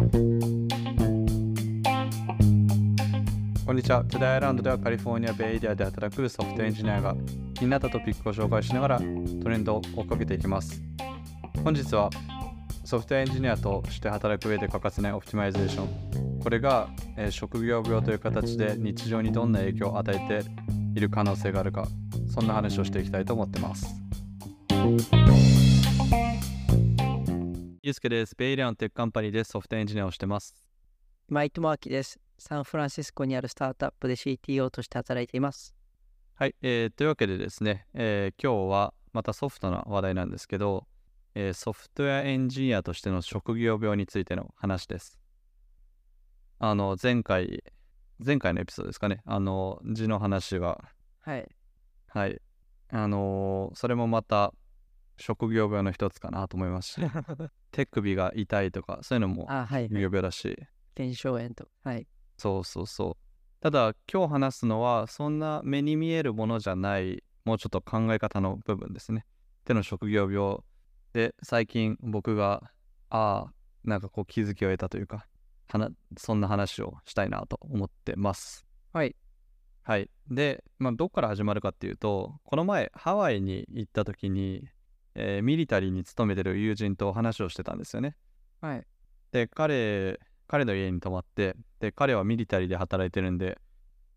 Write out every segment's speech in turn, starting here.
こんにちは。 Today I Learned ではカリフォルニア・ベイエリアで働くソフトエンジニアが気になったトピックを紹介しながらトレンドを追っかけていきます。本日はソフトエンジニアとして働く上で欠かせない optimization。これが、えー職業病という形で日常にどんな影響を与えている可能性があるか、そんな話をしていきたいと思ってます。ゆうすけです。ベイエリアのテックカンパニーでソフトエンジニアをしてます。マイトマーキです。サンフランシスコにあるスタートアップで CTO として働いています。はい、えーというわけでですね、えー今日はまたソフトな話題なんですけど、えーソフトウェアエンジニアとしての職業病についての話です。あの、前回、前回のエピソードですかね、あの、字の話が、はい。はい、あのーそれもまた職業病の一つかなと思いますし、手首が痛いとか、そういうのも職業病だし、腱鞘炎と。はい。そうそうそう。ただ今日話すのはそんな目に見えるものじゃないもうちょっと考え方の部分ですね。手の職業病で最近僕がああなんかこう気づきを得たというかはなそんな話をしたいなと思ってます。はい。はい。で、まあ、どっから始まるかっていうとこの前ハワイに行った時に、えーミリタリーに勤めてる友人と話をしてたんですよね。はい。で彼彼の家に泊まってで彼はミリタリーで働いてるんで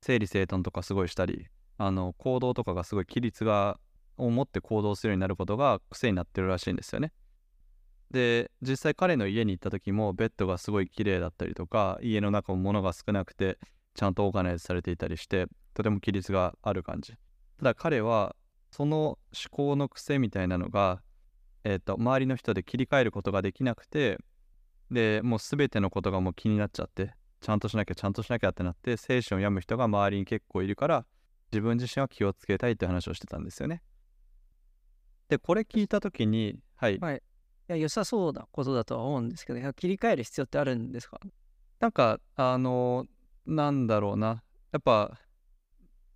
整理整頓とかすごいしたりあの行動とかがすごい規律がを持って行動するようになることが癖になってるらしいんですよね。で実際彼の家に行った時もベッドがすごい綺麗だったりとか家の中も物が少なくてちゃんとオーガナイズされていたりしてとても規律がある感じ。ただ彼はその思考の癖みたいなのが、えー、と周りの人で切り替えることができなくてでもう全てのことがもう気になっちゃってちゃんとしなきゃちゃんとしなきゃってなって精神を病む人が周りに結構いるから自分自身は気をつけたいって話をしてたんですよね。でこれ聞いた時にはい、はい。いや、良さそうなことだとは思うんですけど、切り替える必要ってあるんですか？なんかあのなんだろうなやっぱ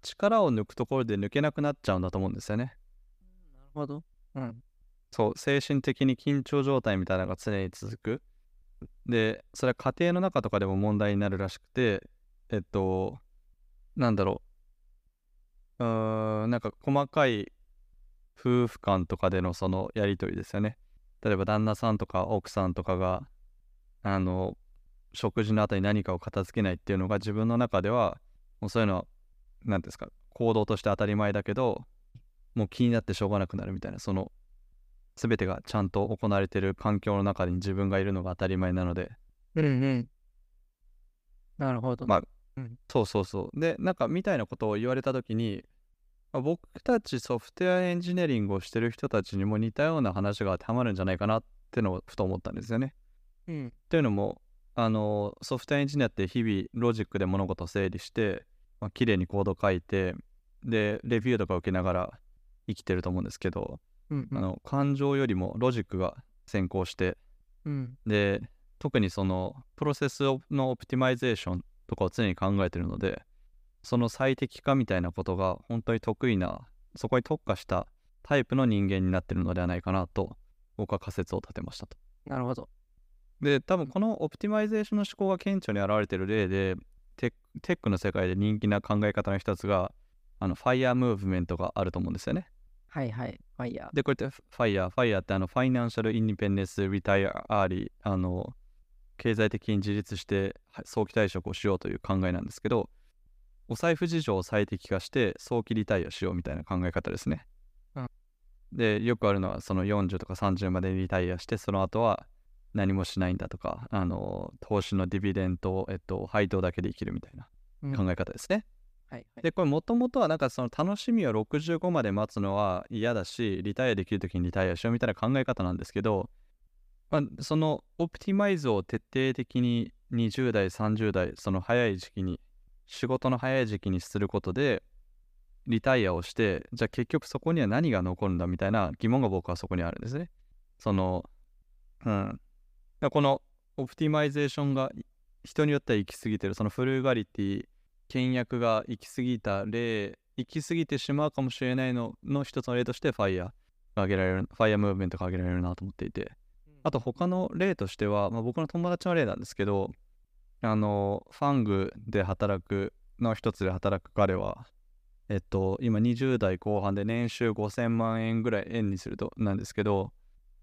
力を抜くところで抜けなくなっちゃうんだと思うんですよね。なるほど。うん。そう精神的に緊張状態みたいなのが常に続く。でそれは家庭の中とかでも問題になるらしくてえっとなんだろううーんなんか細かい夫婦間とかでのそのやり取りですよね例えば旦那さんとか奥さんとかがあの食事の後に何かを片付けないっていうのが自分の中ではもうそういうのは何ですか行動として当たり前だけどもう気になってしょうがなくなるみたいなその全てがちゃんと行われている環境の中に自分がいるのが当たり前なのでうんうん。なるほど。まあそうそうそうでなんかみたいなことを言われた時にまあ僕たちソフトウェアエンジニアリングをしてる人たちにも似たような話が当てはまるんじゃないかなってのをふと思ったんですよね。うん。というのもあのソフトウェアエンジニアって日々ロジックで物事を整理して、まあ綺麗にコード書いてでレビューとか受けながら生きてると思うんですけど、うんうん。あの感情よりもロジックが先行してうん。で特にそのプロセスの optimization とかを常に考えてるのでその最適化みたいなことが本当に得意なそこに特化したタイプの人間になってるのではないかなと僕は仮説を立てましたと。なるほど。で多分この optimization の思考が顕著に現れている例でテックの世界で人気な考え方の一つがあの FIRE movement があると思うんですよね。はいはい。ファイヤー。で、こうやってファイヤー、ファイヤーってあの、 Financial Independence Retire Early、あの、経済的に自立しては早期退職をしようという考えなんですけど、お財布事情を最適化して早期リタイアしようみたいな考え方ですね。うんで、よくあるのは、その40とか30までにリタイアして、その後は何もしないんだとか、あの、投資のディビデント、えっと、配当だけで生きるみたいなうん考え方ですね。はいはい。でこれもともとはなんかその楽しみを65まで待つのは嫌だしリタイアできる時にリタイアしようみたいな考え方なんですけど、まあ、そのオプティマイズを徹底的に20代30代その早い時期に仕事の早い時期にすることでリタイアをしてじゃあ結局そこには何が残るんだみたいな疑問が僕はそこにあるんですね。そのうんこの optimization が人によっては行き過ぎてるその frugality 倹約が行き過ぎた例行き過ぎてしまうかもしれないのの一つの例として FIRE が挙げられる FIRE movement が挙げられるなと思っていて。あと他の例としては、まあ、僕の友達の例なんですけどあのファングで働くの一つで働く彼はえっと今20代後半で年収5000万円ぐらい円にするとなんですけど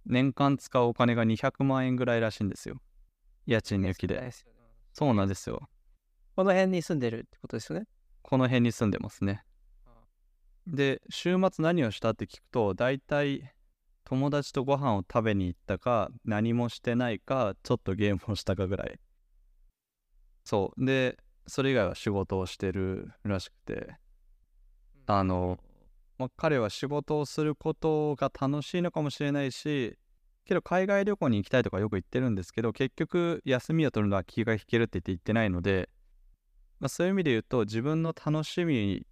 年間使うお金が200万円ぐらいらしいんですよ。家賃抜きで。でそうなんですよ。この辺に住んでるってことですよね。この辺に住んでますね。で週末何をしたって聞くと大体友達とご飯を食べに行ったか何もしてないかちょっとゲームをしたかぐらい。そう。でそれ以外は仕事をしてるらしくて。あの、まあ、彼は仕事をすることが楽しいのかもしれないしけど海外旅行に行きたいとかよく言ってるんですけど結局休みを取るのは気が引けるって言って言ってないので、まあ、そういう意味で言うと自分の楽しみ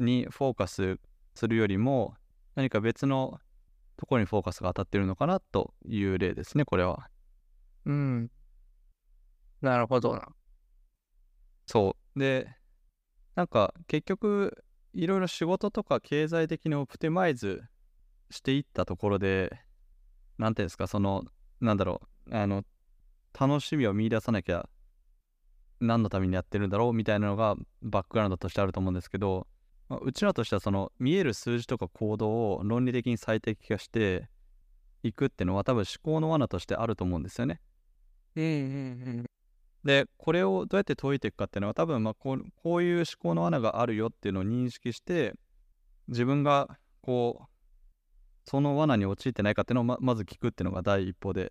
にフォーカスするよりも何か別のところにフォーカスが当たってるのかなという例ですねこれはうん。なるほどな。そうでなんか結局いろいろ仕事とか経済的にオプティマイズしていったところでなんていうんですかそのなんだろうあの楽しみを見出さなきゃ何のためにやってるんだろうみたいなのがバックグラウンドとしてあると思うんですけど、まあうちらとしてはその見える数字とか行動を論理的に最適化していくっていうのは多分思考の罠としてあると思うんですよね。うんうんでこれをどうやって解いていくかっていうのは多分まあこうこういう思考の穴があるよっていうのを認識して自分がこうその罠に陥ってないかっていうのをままず聞くっていうのが第一歩で。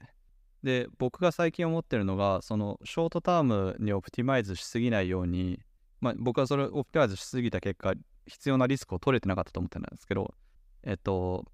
で僕が最近思ってるのがそのショートタームにオプティマイズしすぎないように、まあ、僕はそれをオプティマイズしすぎた結果必要なリスクを取れてなかったと思ってるんですけどえっと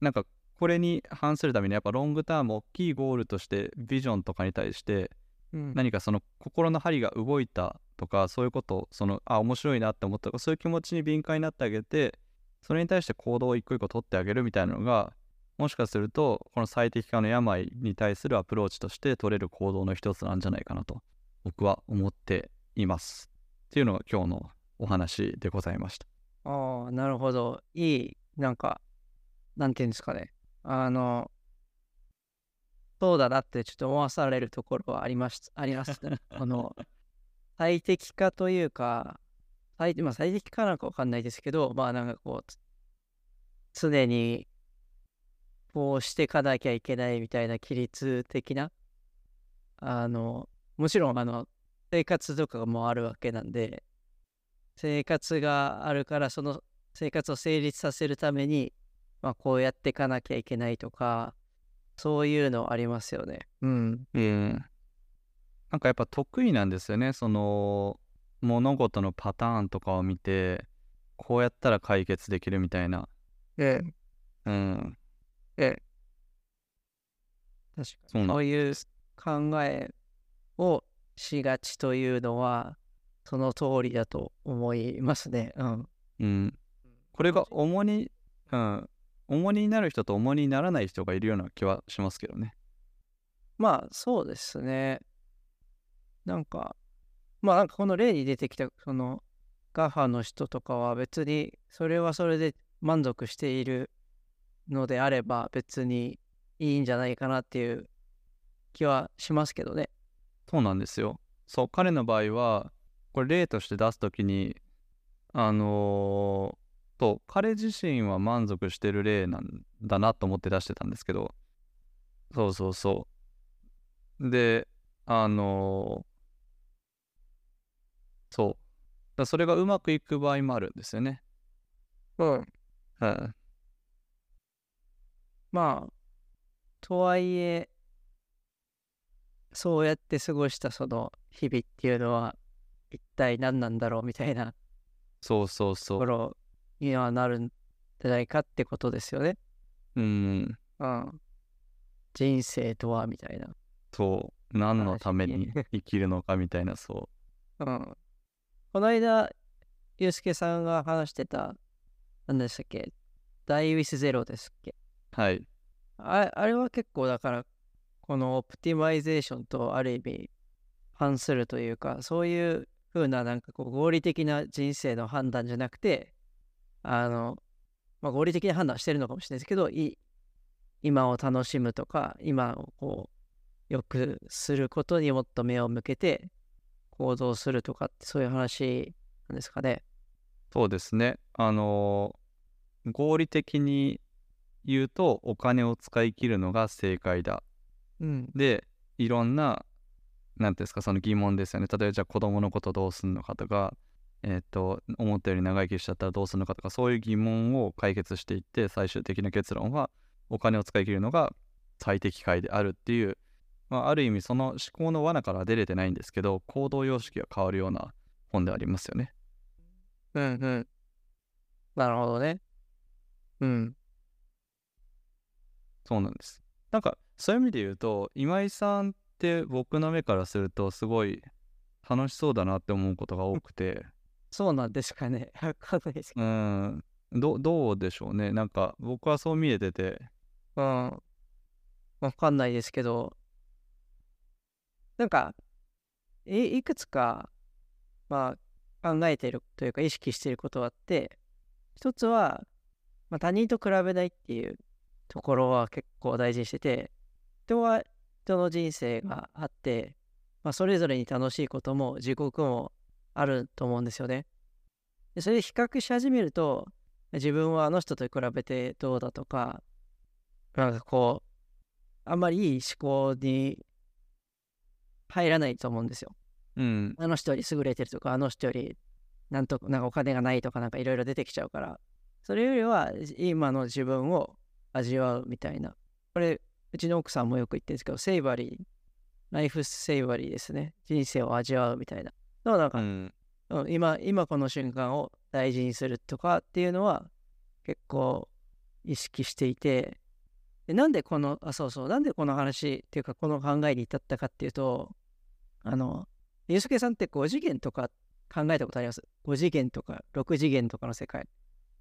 なんかこれに反するためにやっぱロングターム大きいゴールとしてビジョンとかに対してうん。何かその心の針が動いたとかそういうことそのあ面白いなって思ったとかそういう気持ちに敏感になってあげてそれに対して行動を一個一個取ってあげるみたいなのがもしかするとこの最適化の病に対するアプローチとして取れる行動の一つなんじゃないかなと僕は思っていますっていうのが今日のお話でございましたああ、なるほど。いい、なんか、なんていうんですかね。あの、そうだなってちょっと思わされるところはありましありますね。この、最適化というか、最,、まあ、最適化なのかわかんないですけど、まあなんかこう、常に、こうしていかなきゃいけないみたいな規律的な、あの、もちろんあの、生活とかもあるわけなんで、生活があるからその生活を成立させるために、まあ、こうやっていかなきゃいけないとかそういうのありますよね。うん。うんなんかやっぱ得意なんですよねその物事のパターンとかを見てこうやったら解決できるみたいなえうんえ、ええ。確かに。そういう考えをしがちというのはその通りだと思いますね。うん。うんこれが重荷うん重荷になる人と重荷にならない人がいるような気はしますけどねまあそうですね。なんか、まあなんかこの例に出てきたそのガファの人とかは別にそれはそれで満足しているのであれば別にいいんじゃないかなっていう気はしますけどね。そうなんですよそう彼の場合はこれ例として出すときにあのーと彼自身は満足してる例なんだなと思って出してたんですけど。そうそうそう。であのーそう。だそれがうまくいく場合もあるんですよね。うん。はい。まあ、とはいえ、そうやって過ごしたその日々っていうのは一体何なんだろうみたいな。そうそうとそう。ころにはなるんじゃないかってことですよね。うんうん。人生とはみたいな。そう何のために話 生きるのかみたいなそうん。この間、ゆうすけさんが話してた、何でしたっけ？ダイウィスゼロですっけ？うはいああれは結構だから、このオプティマイゼーションとある意味反するというか、そういう風ななんかこう合理的な人生の判断じゃなくて、あの、まあ、合理的な判断はしてるのかもしれないですけど、い今を楽しむとか、今をこう、よくすることにもっと目を向けて行動するとかってそういう話なんですかね。そうですね。あのー合理的に言うとお金を使い切るのが正解だ。うん。で、いろんな、なんていうんですか、その疑問ですよね。例えばじゃあ子供のことどうすんのかとか、えっ、と、思ったより長生きしちゃったらどうするのかとか、そういう疑問を解決していって、最終的な結論は、お金を使い切るのが最適解であるっていう、まあ、ある意味その思考の罠からは出れてないんですけど、行動様式が変わるような本でありますよね。うんうん。なるほどね。うん。そうなんです。なんか、そういう意味で言うと、今井さんって僕の目からすると、すごい楽しそうだなって思うことが多くて、そうなんですかね。わかんないですけうーん、どどうでしょうね。なんか、僕はそう見えてて、ど。うん。わかんないですけど、なんか、いいくつか、まあ、考えてるというか意識していることがあって、一つは、まあ、他人と比べないっていうところは結構大事にしてて、人は人の人生があって、まあ、それぞれに楽しいことも地獄もあると思うんですよね。でそれで比較し始めると、自分はあの人と比べてどうだとか、なんかこう、あんまりいい思考に入らないと思うんですよ。うん、あの人より優れてるとか、あの人よりなんとなんかお金がないとかなんかいろいろ出てきちゃうから、それよりは今の自分を味わうみたいな。これ、うちの奥さんもよく言ってるんですけど、セイバリー、ライフセイバリーですね。人生を味わうみたいな。だからなんか、うん、うん今、今この瞬間を大事にするとかっていうのは結構意識していて、でなんでこの、あ、そうそう、なんでこの話っていうかこの考えに至ったかっていうと、あの、ゆうすけさんって5次元とか考えたことあります ?5 次元とか6次元とかの世界。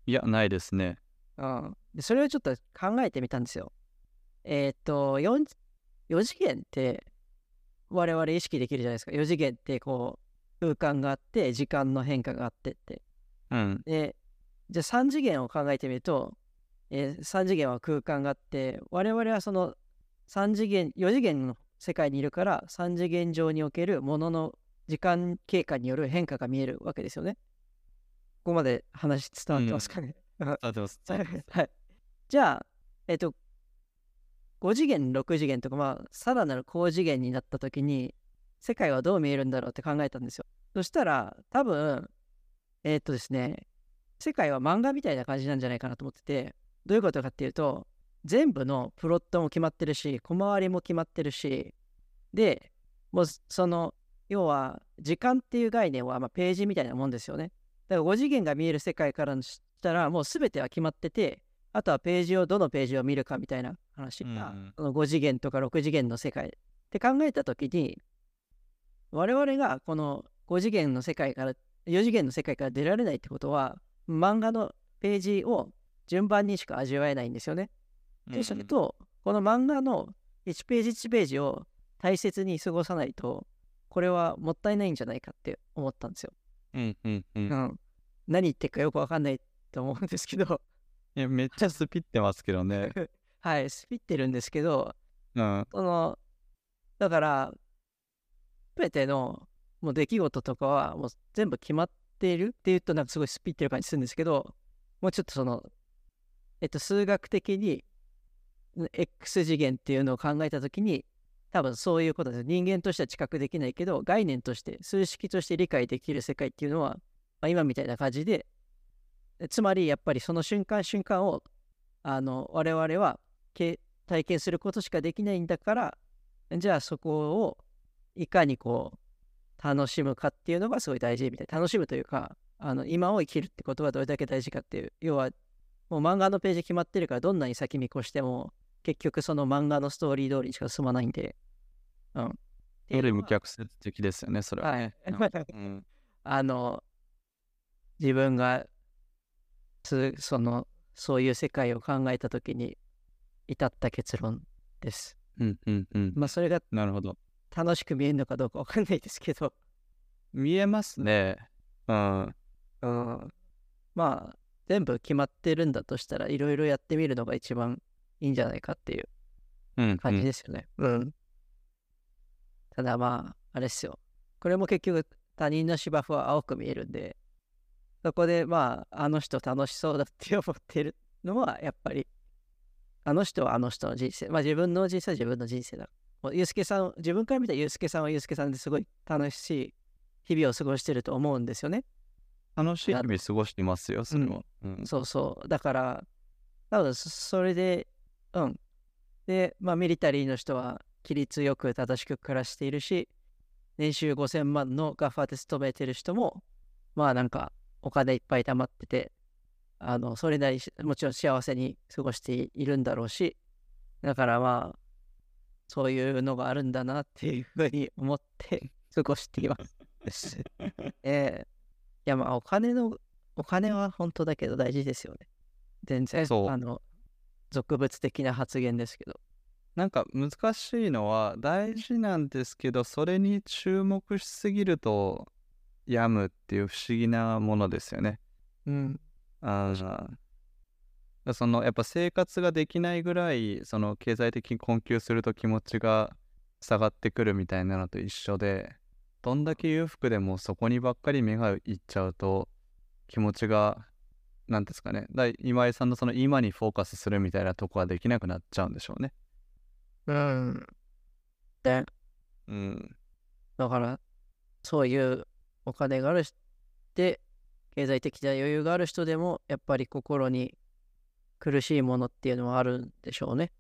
いや、ないですね。うん。で、それをちょっと考えてみたんですよ。えーっと、4, 4次元って我々意識できるじゃないですか。4次元ってこう、空間があって、時間の変化があってって。うん、で、じゃあ3次元を考えてみると、えー3次元は空間があって、我々はその3次元、4次元の世界にいるから、3次元上におけるものの時間経過による変化が見えるわけですよね。ここまで話伝わってますかね。あでもそはいうですはい。じゃあ、えっと、5次元、6次元とか、まあ、さらなる高次元になった時に、世界はどう見えるんだろうって考えたんですよ。そしたら、多分、えっとですね、世界は漫画みたいな感じなんじゃないかなと思ってて、どういうことかっていうと、全部のプロットも決まってるし、小回りも決まってるし、で、もうその、要は、時間っていう概念は、まあ、ページみたいなもんですよね。だから5次元が見える世界からしたら、もう全ては決まってて、あとはページを、どのページを見るかみたいな話が、うんうんその5次元とか6次元の世界って考えたときに、我々がこの5次元の世界から、4次元の世界から出られないってことは、漫画のページを順番にしか味わえないんですよね。で、それと、この漫画の1ページ1ページを大切に過ごさないと、これはもったいないんじゃないかって思ったんですよ。うんうんうんうん。何言ってるかよくわかんないと思うんですけど、いやめっちゃスピってますけどね。はい、スピってるんですけど、うん、その、だから、すべてのもう出来事とかはもう全部決まっているっていうとなんかすごいスピってる感じするんですけど、もうちょっとその、えっと、数学的に X 次元っていうのを考えたときに、多分そういうことです。人間としては知覚できないけど、概念として、数式として理解できる世界っていうのは、まあ、今みたいな感じで、つまりやっぱりその瞬間瞬間を、あの、我々は体験することしかできないんだから、じゃあそこをいかにこう楽しむかっていうのがすごい大事みたいな。楽しむというか、あの今を生きるってことがどれだけ大事かっていう。要は、もう漫画のページ決まってるから、どんなに先見越しても、結局その漫画のストーリー通りにしか進まないんで。うん。っていうのはある意味逆説的ですよね、それはね。はいうん あの、自分がつその、そういう世界を考えたときに至った結論です。うんうんうん。まあ、それがなるほど。楽しく見えるのかどうかわかんないですけど、見えますね。うん。うん、まあ、全部決まってるんだとしたらいろいろやってみるのが一番いいいんじゃないかっていううん。感じですよね。うん。ただまあ、あれっすよ。これも結局他人の芝生は青く見えるんで、そこでまあ、あの人楽しそうだって思ってるのは、やっぱり、あの人はあの人の人生。まあ自分の人生は自分の人生だ。もうゆうすけさん、自分から見たゆうすけさんはゆうすけさんですごい楽しい日々を過ごしてると思うんですよね。楽しい日々過ごしていますよ、それは。うん。そうそう。だから、なので、そそれで、うん。で、まあ、ミリタリーの人は、規律よく正しく暮らしているし、年収5000万のガファで勤めてる人も、まあ、なんか、お金いっぱい貯まってて、あの、それなりにもちろん幸せに過ごしているんだろうし、だからまあ、そういうのがあるんだなっていうふうに思って 過ごしています。ええいや、まあ、お金の、お金は本当だけど大事ですよね。全然、そうあの、俗物的な発言ですけど。なんか難しいのは大事なんですけどそれに注目しすぎると病むっていう不思議なものですよね。うん。あーそのやっぱ生活ができないぐらいその経済的に困窮すると気持ちが下がってくるみたいなのと一緒でどんだけ裕福でもそこにばっかり目がいっちゃうと気持ちが何ですかねだ今井さんのその今にフォーカスするみたいなとこはできなくなっちゃうんでしょうね。うん。で、うん。だから、そういうお金がある人で、経済的な余裕がある人でも、やっぱり心に苦しいものっていうのはあるんでしょうね。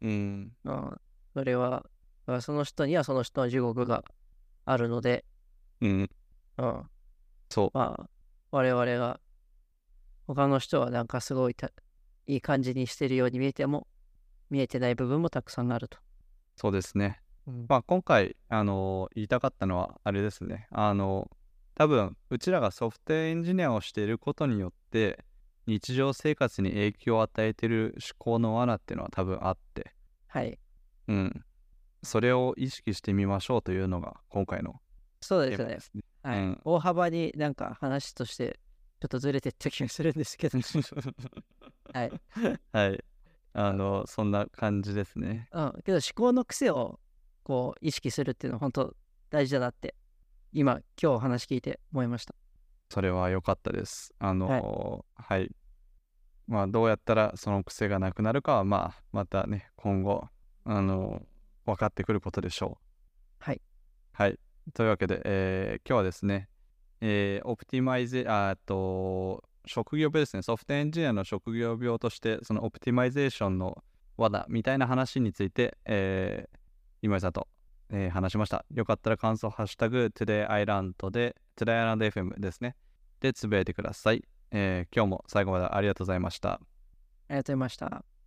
うん。うん。それは、その人にはその人の地獄があるので、うん。うん。そう。まあ、我々が、他の人はなんかすごいたいい感じにしてるように見えても、見えてない部分もたくさんあると。そうですね。うんまあ今回、あの言いたかったのはあれですね。あの多分うちらがソフトウェアエンジニアをしていることによって日常生活に影響を与えている思考の罠っていうのは多分あって、はい。うん。それを意識してみましょうというのが今回のそうですね。はいうん大幅になんか話としてちょっとずれてった気がするんですけど、はい。はい。あの、そんな感じですね。うん、けど思考の癖をこう意識するっていうのは本当大事だなって今今日お話聞いて思いました。それは良かったです。あの、はい。まあ、どうやったらその癖がなくなるかは、まあ、またね、今後、あの、分かってくることでしょう。はい。はい。というわけで、えー今日はですね、えーオプティマイゼ、あと、職業病ですね、ソフトエンジニアの職業病として、そのオプティマイゼーションの罠みたいな話について、えー今井さんと、えー話しました。よかったら感想、ハッシュタグ、TodayIsland で、トライアランド FM ですね。で、つぶやいてください。えー今日も最後までありがとうございました。ありがとうございました。